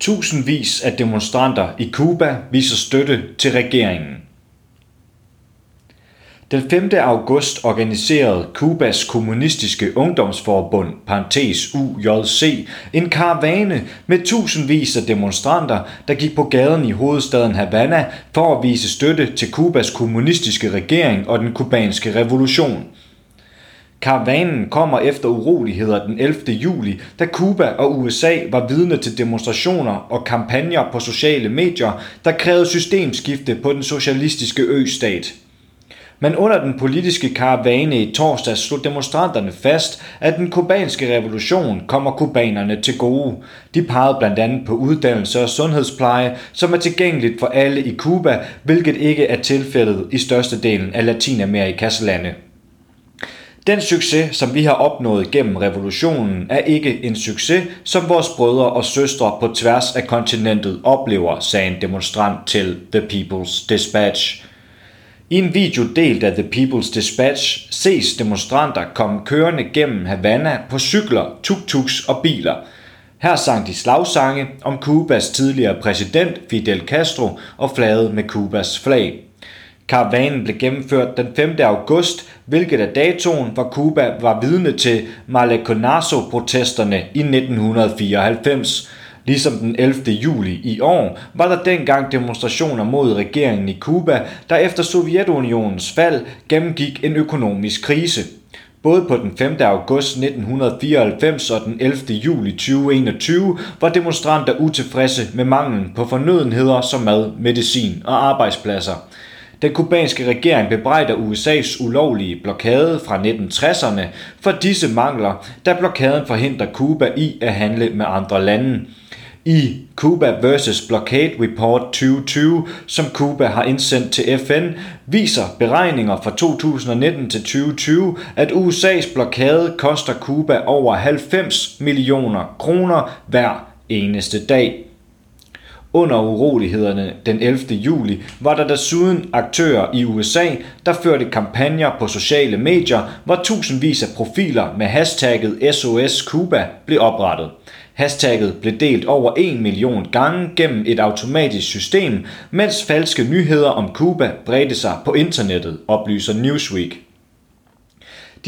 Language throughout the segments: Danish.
Tusindvis af demonstranter i Cuba viser støtte til regeringen. Den 5. august organiserede Kubas kommunistiske ungdomsforbund, parentes UJC, en karavane med tusindvis af demonstranter, der gik på gaden i hovedstaden Havana for at vise støtte til Kubas kommunistiske regering og den kubanske revolution. Karavanen kommer efter uroligheder den 11. juli, da Cuba og USA var vidne til demonstrationer og kampagner på sociale medier, der krævede systemskifte på den socialistiske østat. Men under den politiske karavane i torsdag slog demonstranterne fast, at den kubanske revolution kommer kubanerne til gode. De pegede blandt andet på uddannelse og sundhedspleje, som er tilgængeligt for alle i Cuba, hvilket ikke er tilfældet i størstedelen af Latinamerikas lande. Den succes, som vi har opnået gennem revolutionen, er ikke en succes, som vores brødre og søstre på tværs af kontinentet oplever, sagde en demonstrant til The People's Dispatch. I en video delt af The People's Dispatch ses demonstranter komme kørende gennem Havana på cykler, tuk-tuks og biler. Her sang de slagsange om Kubas tidligere præsident Fidel Castro og flagede med Kubas flag. Karavanen blev gennemført den 5. august, hvilket er datoen, hvor Cuba var vidne til Maleconazo-protesterne i 1994. Ligesom den 11. juli i år var der dengang demonstrationer mod regeringen i Cuba, der efter Sovjetunionens fald gennemgik en økonomisk krise. Både på den 5. august 1994 og den 11. juli 2021 var demonstranter utilfredse med manglen på fornødenheder som mad, medicin og arbejdspladser. Den kubanske regering bebrejder USA's ulovlige blokade fra 1960'erne for disse mangler, da blokaden forhindrer Cuba i at handle med andre lande. I Cuba vs. Blockade Report 2020, som Cuba har indsendt til FN, viser beregninger fra 2019 til 2020, at USA's blokade koster Cuba over 90 millioner kroner hver eneste dag. Under urolighederne den 11. juli var der desuden aktører i USA, der førte kampagner på sociale medier, hvor tusindvis af profiler med hashtagget SOS Cuba blev oprettet. Hashtagget blev delt over 1 million gange gennem et automatisk system, mens falske nyheder om Cuba bredte sig på internettet, oplyser Newsweek.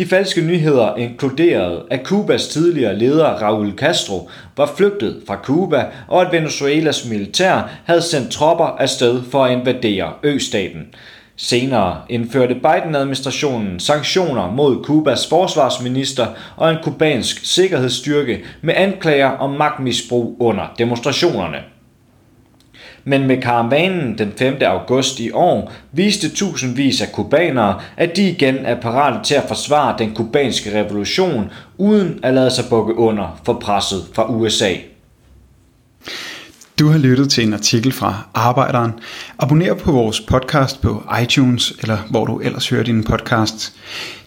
De falske nyheder inkluderede, at Kubas tidligere leder Raúl Castro var flygtet fra Cuba, og at Venezuelas militær havde sendt tropper afsted for at invadere østaten. Senere indførte Biden-administrationen sanktioner mod Kubas forsvarsminister og en kubansk sikkerhedsstyrke med anklager om magtmisbrug under demonstrationerne. Men med karavanen den 5. august i år viste tusindvis af kubanere, at de igen er parate til at forsvare den kubanske revolution, uden at lade sig bukke under for presset fra USA. Du har lyttet til en artikel fra Arbejderen. Abonner på vores podcast på iTunes, eller hvor du ellers hører din podcast.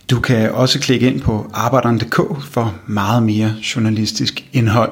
Du kan også klikke ind på arbejderen.dk for meget mere journalistisk indhold.